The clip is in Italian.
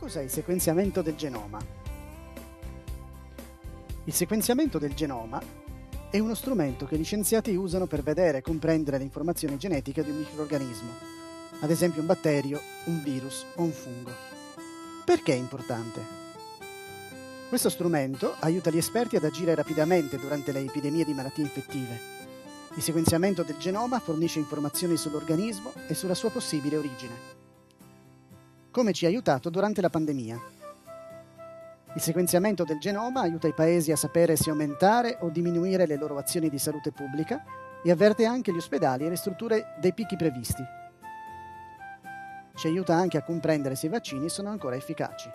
Cos'è il sequenziamento del genoma? Il sequenziamento del genoma è uno strumento che gli scienziati usano per vedere e comprendere le informazioni genetiche di un microorganismo, ad esempio un batterio, un virus o un fungo. Perché è importante? Questo strumento aiuta gli esperti ad agire rapidamente durante le epidemie di malattie infettive. Il sequenziamento del genoma fornisce informazioni sull'organismo e sulla sua possibile origine. Come ci ha aiutato durante la pandemia. Il sequenziamento del genoma aiuta i paesi a sapere se aumentare o diminuire le loro azioni di salute pubblica e avverte anche gli ospedali e le strutture dei picchi previsti. Ci aiuta anche a comprendere se i vaccini sono ancora efficaci.